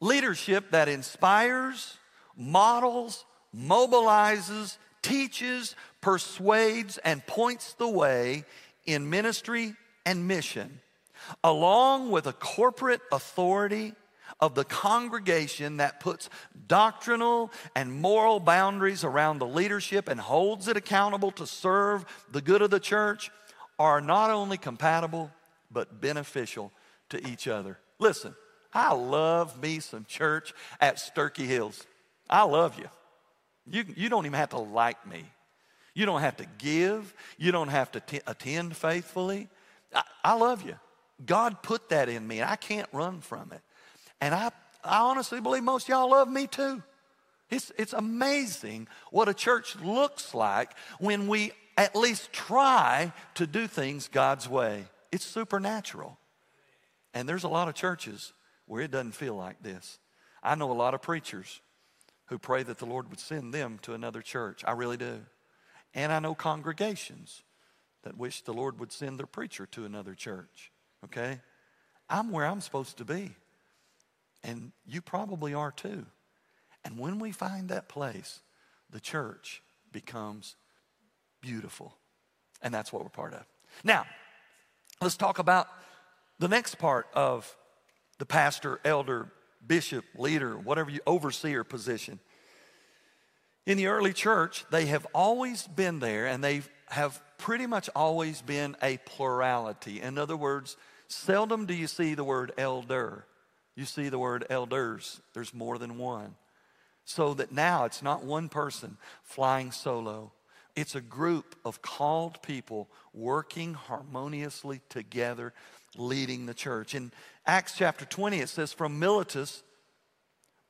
leadership that inspires, models, mobilizes, teaches, persuades, and points the way in ministry and mission, along with a corporate authority of the congregation that puts doctrinal and moral boundaries around the leadership and holds it accountable to serve the good of the church are not only compatible, but beneficial to each other. Listen, I love me some church at Sterchi Hills. I love you. You, you don't even have to like me. You don't have to give. You don't have to t- attend faithfully. I, I love you. God put that in me, and I can't run from it. And I, I honestly believe most y'all love me too. It's, it's amazing what a church looks like when we at least try to do things God's way. It's supernatural. And there's a lot of churches where it doesn't feel like this. I know a lot of preachers who pray that the Lord would send them to another church. I really do. And I know congregations that wish the Lord would send their preacher to another church. Okay? I'm where I'm supposed to be. And you probably are too. And when we find that place, the church becomes beautiful. And that's what we're part of. Now, let's talk about the next part of the pastor, elder, bishop, leader, whatever you overseer position. In the early church, they have always been there and they have pretty much always been a plurality. In other words, seldom do you see the word elder you see the word elders, there's more than one. So that now it's not one person flying solo, it's a group of called people working harmoniously together, leading the church. In Acts chapter 20, it says, From Miletus,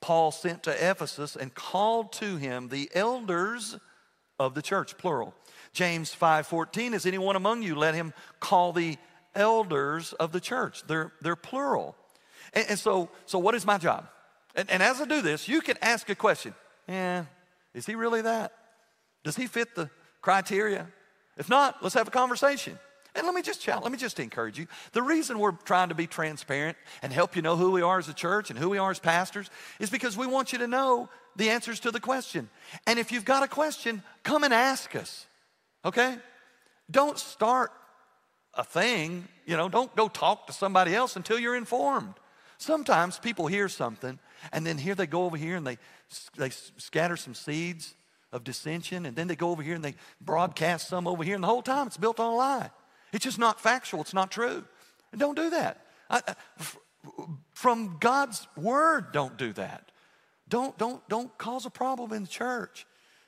Paul sent to Ephesus and called to him the elders of the church, plural. James 5:14, is anyone among you? Let him call the elders of the church. They're, they're plural. And, and so, so what is my job? And, and as I do this, you can ask a question. Yeah, is he really that? Does he fit the criteria? If not, let's have a conversation. And let me just chat, let me just encourage you. The reason we're trying to be transparent and help you know who we are as a church and who we are as pastors is because we want you to know the answers to the question. And if you've got a question, come and ask us. Okay? Don't start a thing, you know, don't go talk to somebody else until you're informed. Sometimes people hear something, and then here they go over here and they, they scatter some seeds of dissension, and then they go over here and they broadcast some over here, and the whole time it's built on a lie. It's just not factual, it's not true. And don't do that. I, from God's word, don't do that. Don't, don't, don't cause a problem in the church.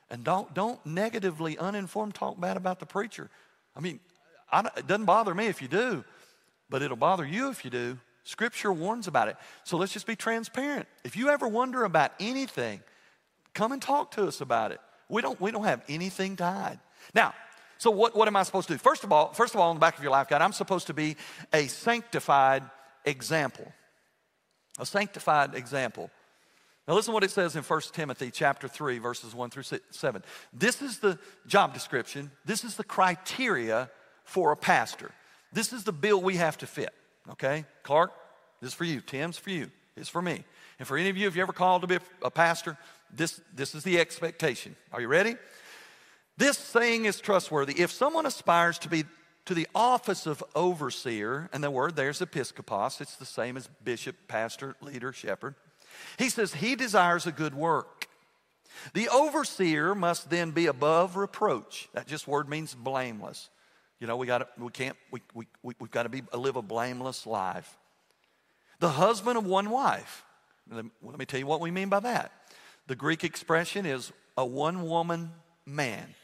And don't, don't negatively, uninformed talk bad about the preacher. I mean, I, it doesn't bother me if you do, but it'll bother you if you do. Scripture warns about it. So let's just be transparent. If you ever wonder about anything, come and talk to us about it. We don't, we don't have anything to hide. Now, so what, what am I supposed to do? First of all, first of all, on the back of your life guide, I'm supposed to be a sanctified example. A sanctified example. Now listen what it says in 1 Timothy chapter 3, verses 1 through 7. This is the job description. This is the criteria for a pastor. This is the bill we have to fit. Okay? Clark, this is for you. Tim's for you. It's for me. And for any of you, if you ever called to be a pastor, this, this is the expectation. Are you ready? This saying is trustworthy. If someone aspires to be to the office of overseer, and the word there's episkopos, it's the same as bishop, pastor, leader, shepherd. He says he desires a good work. The overseer must then be above reproach. That just word means blameless. You know, we got we can't we, we, we, we've got to be live a blameless life. The husband of one wife. Let me tell you what we mean by that. The Greek expression is a one woman man.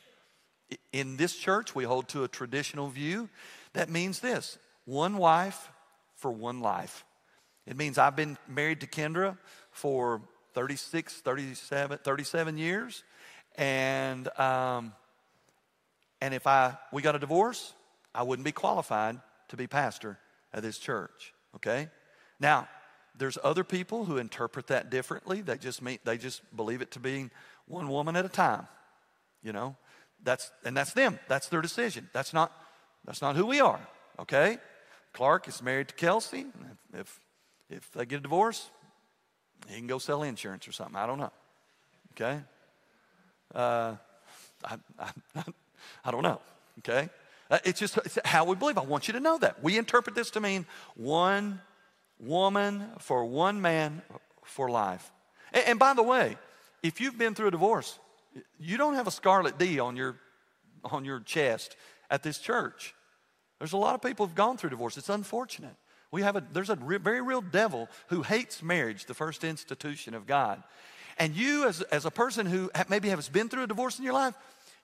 In this church, we hold to a traditional view that means this one wife for one life. It means I've been married to Kendra for 36, 37, 37 years. And um, and if I we got a divorce, I wouldn't be qualified to be pastor at this church. Okay? Now, there's other people who interpret that differently. They just mean they just believe it to be one woman at a time. You know? That's and that's them. That's their decision. That's not that's not who we are. Okay? Clark is married to Kelsey. If, if they get a divorce, he can go sell insurance or something. I don't know. Okay? Uh, I, I, <laughs> I don't know. Okay? Uh, it's just it's how we believe. I want you to know that. We interpret this to mean one woman for one man for life. And, and by the way, if you've been through a divorce, you don't have a scarlet D on your, on your chest at this church. There's a lot of people who've gone through divorce. It's unfortunate. We have a, there's a re- very real devil who hates marriage, the first institution of God. And you, as, as a person who maybe has been through a divorce in your life,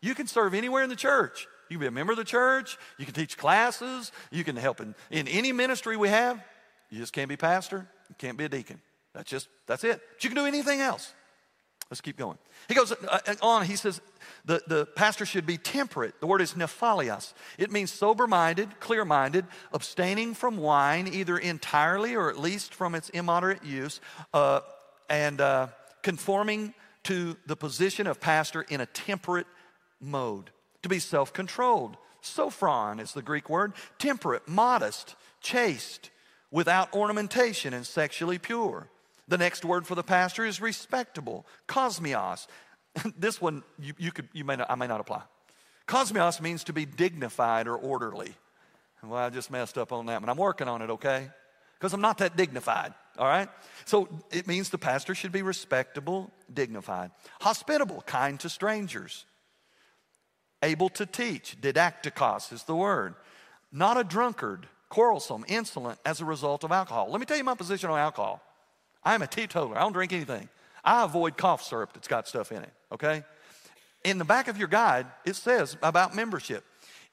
you can serve anywhere in the church. You can be a member of the church. You can teach classes. You can help in, in any ministry we have. You just can't be pastor. You can't be a deacon. That's just, that's it. But you can do anything else. Let's keep going. He goes uh, uh, on, he says, the, the pastor should be temperate. The word is nephalios. It means sober minded, clear minded, abstaining from wine, either entirely or at least from its immoderate use, uh, and uh, conforming to the position of pastor in a temperate mode. To be self controlled. Sophron is the Greek word. Temperate, modest, chaste, without ornamentation, and sexually pure. The next word for the pastor is respectable, cosmios. <laughs> this one you, you could you may not I may not apply. Cosmios means to be dignified or orderly. Well, I just messed up on that, but I'm working on it, okay? Because I'm not that dignified, all right? So it means the pastor should be respectable, dignified, hospitable, kind to strangers, able to teach, didaktikos is the word, not a drunkard, quarrelsome, insolent as a result of alcohol. Let me tell you my position on alcohol. I'm a teetotaler. I don't drink anything. I avoid cough syrup that's got stuff in it, okay? In the back of your guide, it says about membership.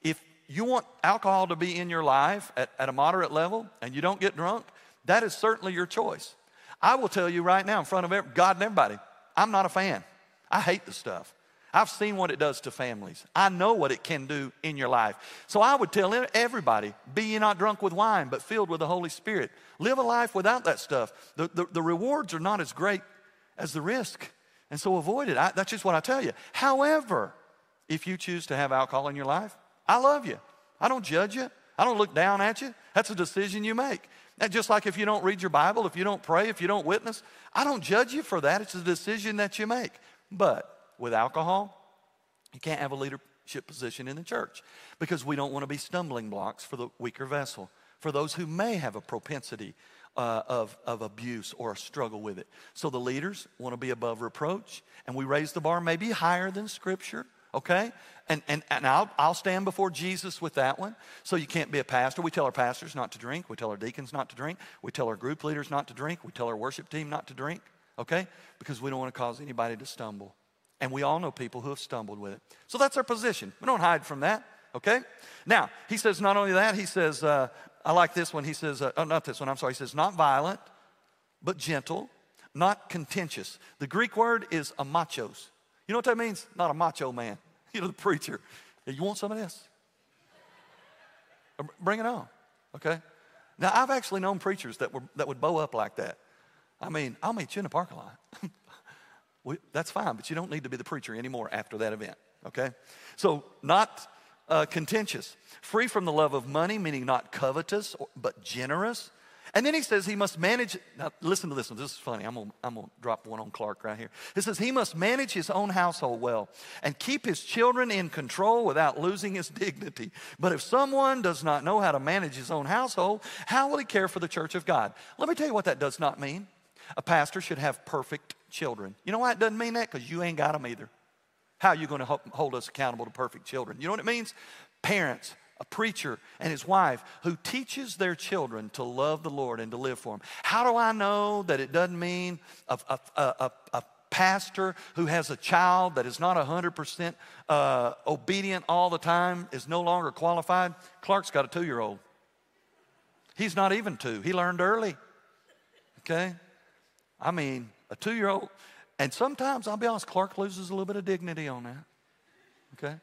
If you want alcohol to be in your life at, at a moderate level and you don't get drunk, that is certainly your choice. I will tell you right now in front of God and everybody, I'm not a fan. I hate the stuff. I've seen what it does to families. I know what it can do in your life. So I would tell everybody be ye not drunk with wine, but filled with the Holy Spirit. Live a life without that stuff. The, the, the rewards are not as great as the risk. And so avoid it. I, that's just what I tell you. However, if you choose to have alcohol in your life, I love you. I don't judge you. I don't look down at you. That's a decision you make. And just like if you don't read your Bible, if you don't pray, if you don't witness, I don't judge you for that. It's a decision that you make. But with alcohol, you can't have a leadership position in the church because we don't want to be stumbling blocks for the weaker vessel, for those who may have a propensity uh, of, of abuse or a struggle with it. So the leaders want to be above reproach, and we raise the bar maybe higher than Scripture, okay? And, and, and I'll, I'll stand before Jesus with that one. So you can't be a pastor. We tell our pastors not to drink. We tell our deacons not to drink. We tell our group leaders not to drink. We tell our worship team not to drink, okay? Because we don't want to cause anybody to stumble. And we all know people who have stumbled with it. So that's our position. We don't hide from that, okay? Now, he says not only that, he says, uh, I like this one. He says, uh, oh, not this one, I'm sorry. He says, not violent, but gentle, not contentious. The Greek word is amachos. You know what that means? Not a macho man. <laughs> You know, the preacher. You want some of this? Uh, bring it on, okay? Now, I've actually known preachers that, were, that would bow up like that. I mean, I'll meet you in the parking lot. <laughs> We, that's fine, but you don't need to be the preacher anymore after that event, okay? So, not uh, contentious, free from the love of money, meaning not covetous, but generous. And then he says he must manage. Now, listen to this one. This is funny. I'm gonna, I'm gonna drop one on Clark right here. He says he must manage his own household well and keep his children in control without losing his <laughs> dignity. But if someone does not know how to manage his own household, how will he care for the church of God? Let me tell you what that does not mean. A pastor should have perfect children. You know why it doesn't mean that? Because you ain't got them either. How are you going to hold us accountable to perfect children? You know what it means? Parents, a preacher and his wife who teaches their children to love the Lord and to live for Him. How do I know that it doesn't mean a, a, a, a pastor who has a child that is not 100% uh, obedient all the time is no longer qualified? Clark's got a two year old. He's not even two, he learned early. Okay? I mean, a two year old. And sometimes, I'll be honest, Clark loses a little bit of dignity on that. Okay?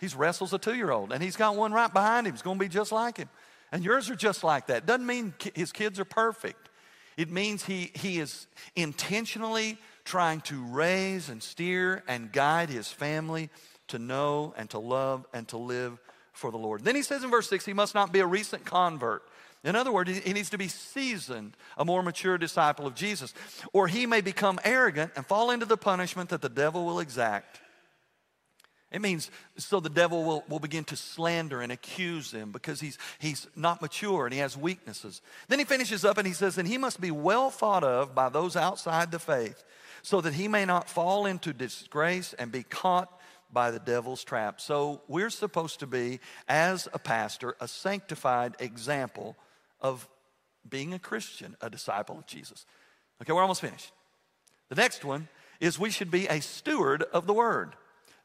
He wrestles a two year old, and he's got one right behind him. He's going to be just like him. And yours are just like that. Doesn't mean his kids are perfect. It means he, he is intentionally trying to raise and steer and guide his family to know and to love and to live for the Lord. Then he says in verse 6 he must not be a recent convert. In other words, he needs to be seasoned, a more mature disciple of Jesus, or he may become arrogant and fall into the punishment that the devil will exact. It means so the devil will, will begin to slander and accuse him because he's, he's not mature and he has weaknesses. Then he finishes up and he says, And he must be well thought of by those outside the faith, so that he may not fall into disgrace and be caught by the devil's trap. So we're supposed to be, as a pastor, a sanctified example of being a Christian, a disciple of Jesus. Okay, we're almost finished. The next one is we should be a steward of the word.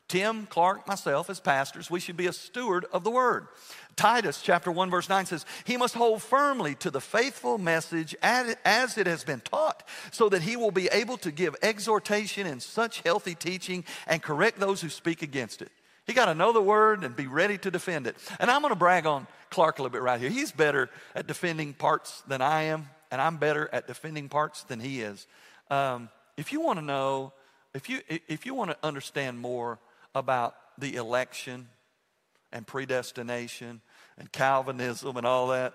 Tim, Clark, myself, as pastors, we should be a steward of the word. Titus chapter 1 verse 9 says, He must hold firmly to the faithful message as it has been taught, so that he will be able to give exhortation in such healthy teaching and correct those who speak against it. He got to know the word and be ready to defend it. And I'm going to brag on Clark a little bit right here. He's better at defending parts than I am, and I'm better at defending parts than he is. Um, if you want to know, if you if you want to understand more about the election and predestination and Calvinism and all that,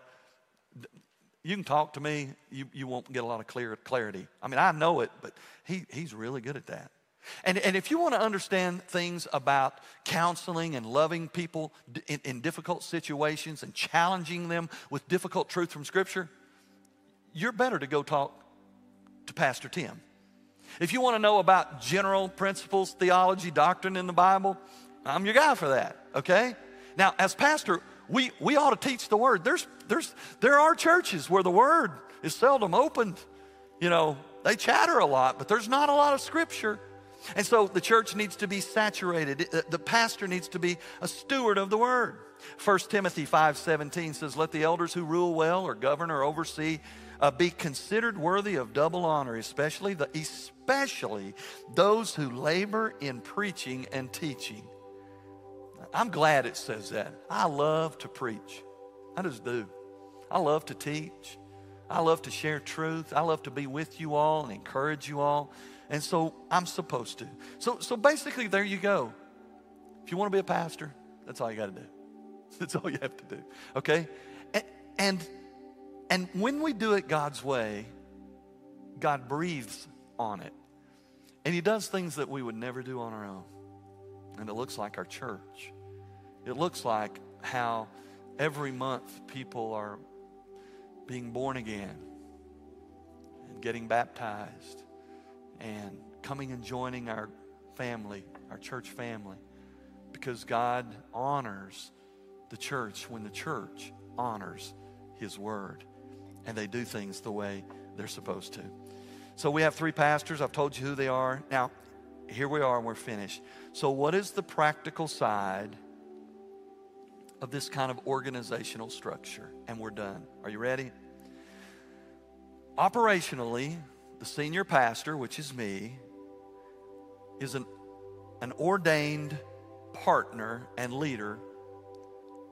you can talk to me. You, you won't get a lot of clear clarity. I mean, I know it, but he, he's really good at that. And, and if you want to understand things about counseling and loving people in, in difficult situations and challenging them with difficult truth from Scripture, you're better to go talk to Pastor Tim. If you want to know about general principles, theology, doctrine in the Bible, I'm your guy for that, okay? Now, as pastor, we, we ought to teach the word. There's, there's, there are churches where the word is seldom opened. You know, they chatter a lot, but there's not a lot of scripture. And so the church needs to be saturated. The pastor needs to be a steward of the word. 1 Timothy 5:17 says, "Let the elders who rule well or govern or oversee uh, be considered worthy of double honor, especially the especially those who labor in preaching and teaching." I'm glad it says that. I love to preach. I just do. I love to teach. I love to share truth. I love to be with you all and encourage you all. And so I'm supposed to. So, so basically, there you go. If you want to be a pastor, that's all you got to do. <laughs> That's all you have to do. Okay? And, and, and when we do it God's way, God breathes on it. And He does things that we would never do on our own. And it looks like our church. It looks like how every month people are being born again and getting baptized and coming and joining our family, our church family, because God honors the church when the church honors His Word and they do things the way they're supposed to. So we have three pastors. I've told you who they are. Now, here we are and we're finished. So, what is the practical side of this kind of organizational structure? And we're done. Are you ready? Operationally, the senior pastor, which is me, is an, an ordained partner and leader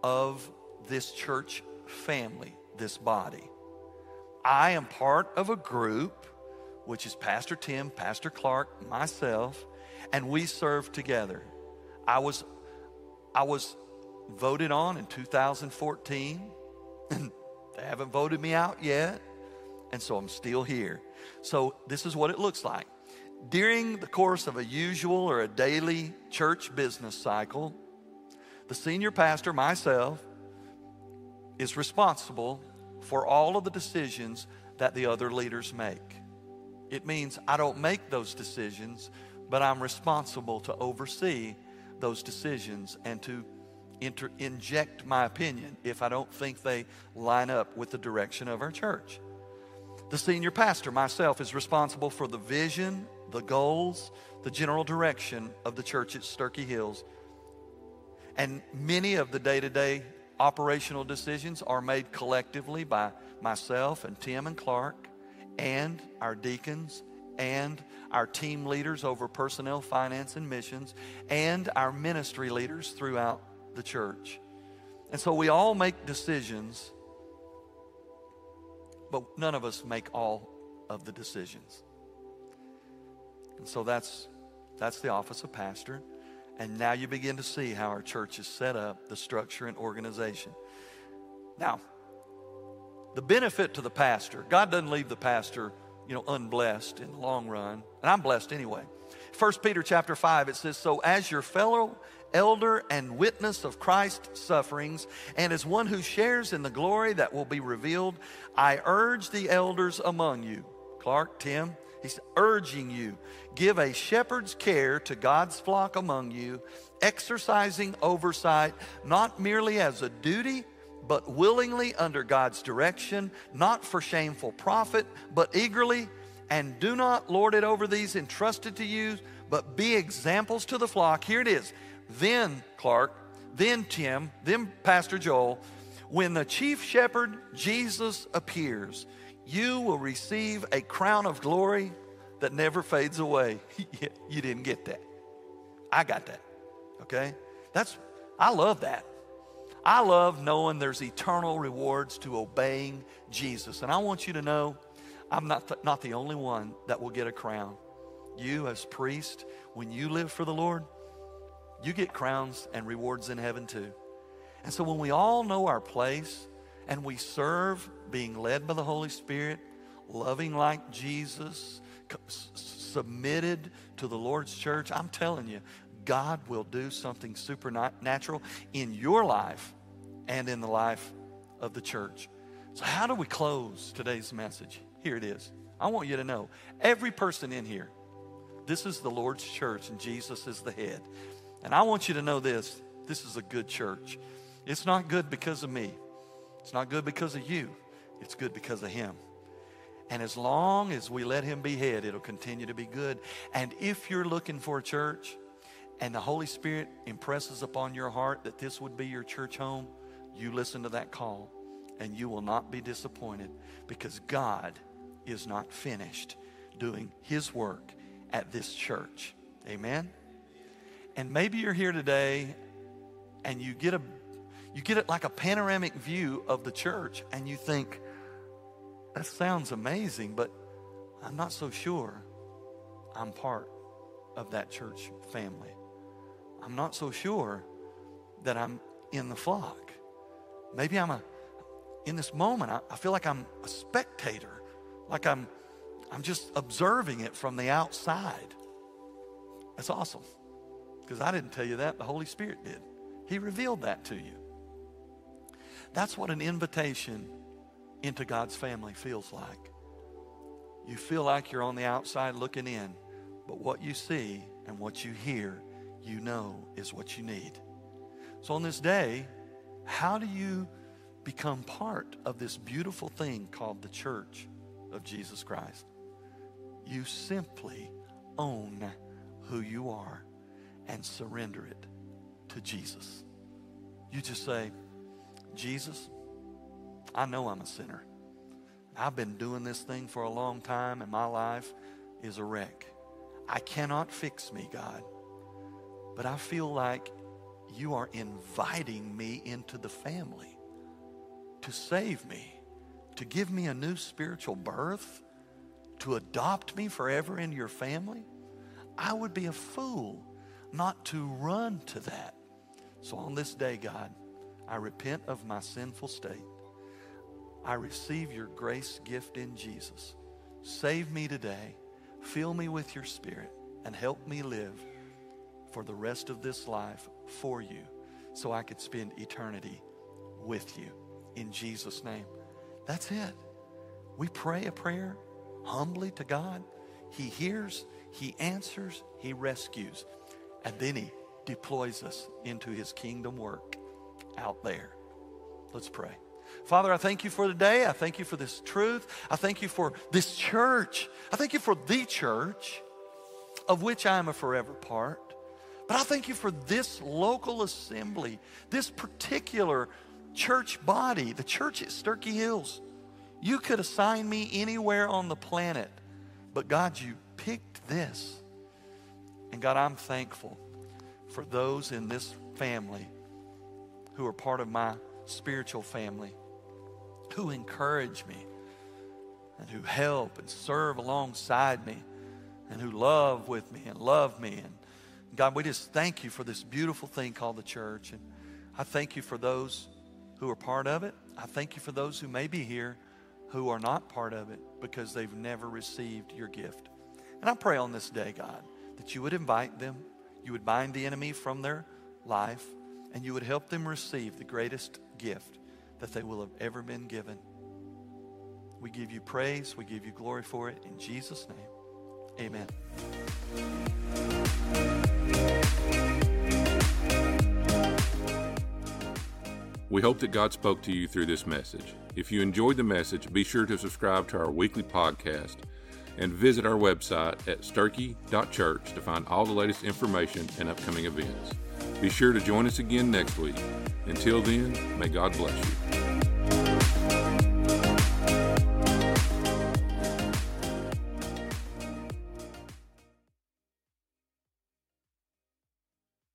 of this church family, this body. I am part of a group, which is Pastor Tim, Pastor Clark, myself, and we serve together. I was, I was voted on in 2014, they haven't voted me out yet, and so I'm still here. So, this is what it looks like. During the course of a usual or a daily church business cycle, the senior pastor, myself, is responsible for all of the decisions that the other leaders make. It means I don't make those decisions, but I'm responsible to oversee those decisions and to inter- inject my opinion if I don't think they line up with the direction of our church. The senior pastor, myself, is responsible for the vision, the goals, the general direction of the church at Sterchi Hills. And many of the day to day operational decisions are made collectively by myself and Tim and Clark and our deacons and our team leaders over personnel, finance, and missions, and our ministry leaders throughout the church. And so we all make decisions but none of us make all of the decisions. And so that's that's the office of pastor. And now you begin to see how our church is set up, the structure and organization. Now, the benefit to the pastor, God doesn't leave the pastor, you know, unblessed in the long run. And I'm blessed anyway. 1 Peter chapter 5, it says, So as your fellow elder and witness of Christ's sufferings, and as one who shares in the glory that will be revealed, I urge the elders among you, Clark, Tim, he's urging you, give a shepherd's care to God's flock among you, exercising oversight, not merely as a duty, but willingly under God's direction, not for shameful profit, but eagerly and do not lord it over these entrusted to you, but be examples to the flock. Here it is. Then, Clark, then Tim, then Pastor Joel, when the chief shepherd, Jesus, appears, you will receive a crown of glory that never fades away. <laughs> you didn't get that. I got that. Okay? That's, I love that. I love knowing there's eternal rewards to obeying Jesus. And I want you to know I'm not, th- not the only one that will get a crown. You, as priest, when you live for the Lord, you get crowns and rewards in heaven too. And so when we all know our place and we serve being led by the Holy Spirit, loving like Jesus, submitted to the Lord's church, I'm telling you, God will do something supernatural in your life and in the life of the church. So, how do we close today's message? Here it is. I want you to know every person in here, this is the Lord's church and Jesus is the head. And I want you to know this this is a good church. It's not good because of me, it's not good because of you, it's good because of Him. And as long as we let Him be head, it'll continue to be good. And if you're looking for a church and the Holy Spirit impresses upon your heart that this would be your church home, you listen to that call and you will not be disappointed because God is not finished doing His work at this church. Amen? And maybe you're here today and you get a you get it like a panoramic view of the church and you think that sounds amazing but I'm not so sure I'm part of that church family. I'm not so sure that I'm in the flock. Maybe I'm a in this moment I, I feel like I'm a spectator, like I'm I'm just observing it from the outside. That's awesome. Because I didn't tell you that, the Holy Spirit did. He revealed that to you. That's what an invitation into God's family feels like. You feel like you're on the outside looking in, but what you see and what you hear, you know is what you need. So on this day, how do you become part of this beautiful thing called the church of Jesus Christ? You simply own who you are and surrender it to Jesus. You just say, Jesus, I know I'm a sinner. I've been doing this thing for a long time, and my life is a wreck. I cannot fix me, God. But I feel like you are inviting me into the family to save me, to give me a new spiritual birth, to adopt me forever in your family. I would be a fool not to run to that. So on this day, God, I repent of my sinful state. I receive your grace gift in Jesus. Save me today. Fill me with your spirit and help me live for the rest of this life for you so I could spend eternity with you. In Jesus' name. That's it. We pray a prayer humbly to God. He hears, He answers, He rescues. And then he deploys us into his kingdom work out there. Let's pray. Father, I thank you for the day. I thank you for this truth. I thank you for this church. I thank you for the church of which I am a forever part. But I thank you for this local assembly, this particular church body, the church at Sterchi Hills. You could assign me anywhere on the planet, but God, you picked this. And God, I'm thankful for those in this family who are part of my spiritual family, who encourage me and who help and serve alongside me and who love with me and love me and God, we just thank you for this beautiful thing called the church. And I thank you for those who are part of it. I thank you for those who may be here who are not part of it because they've never received your gift. And I pray on this day, God, that you would invite them, you would bind the enemy from their life, and you would help them receive the greatest gift that they will have ever been given. We give you praise, we give you glory for it. In Jesus' name, amen. We hope that God spoke to you through this message. If you enjoyed the message, be sure to subscribe to our weekly podcast and visit our website at sterchi.church to find all the latest information and upcoming events. Be sure to join us again next week. Until then, may God bless you.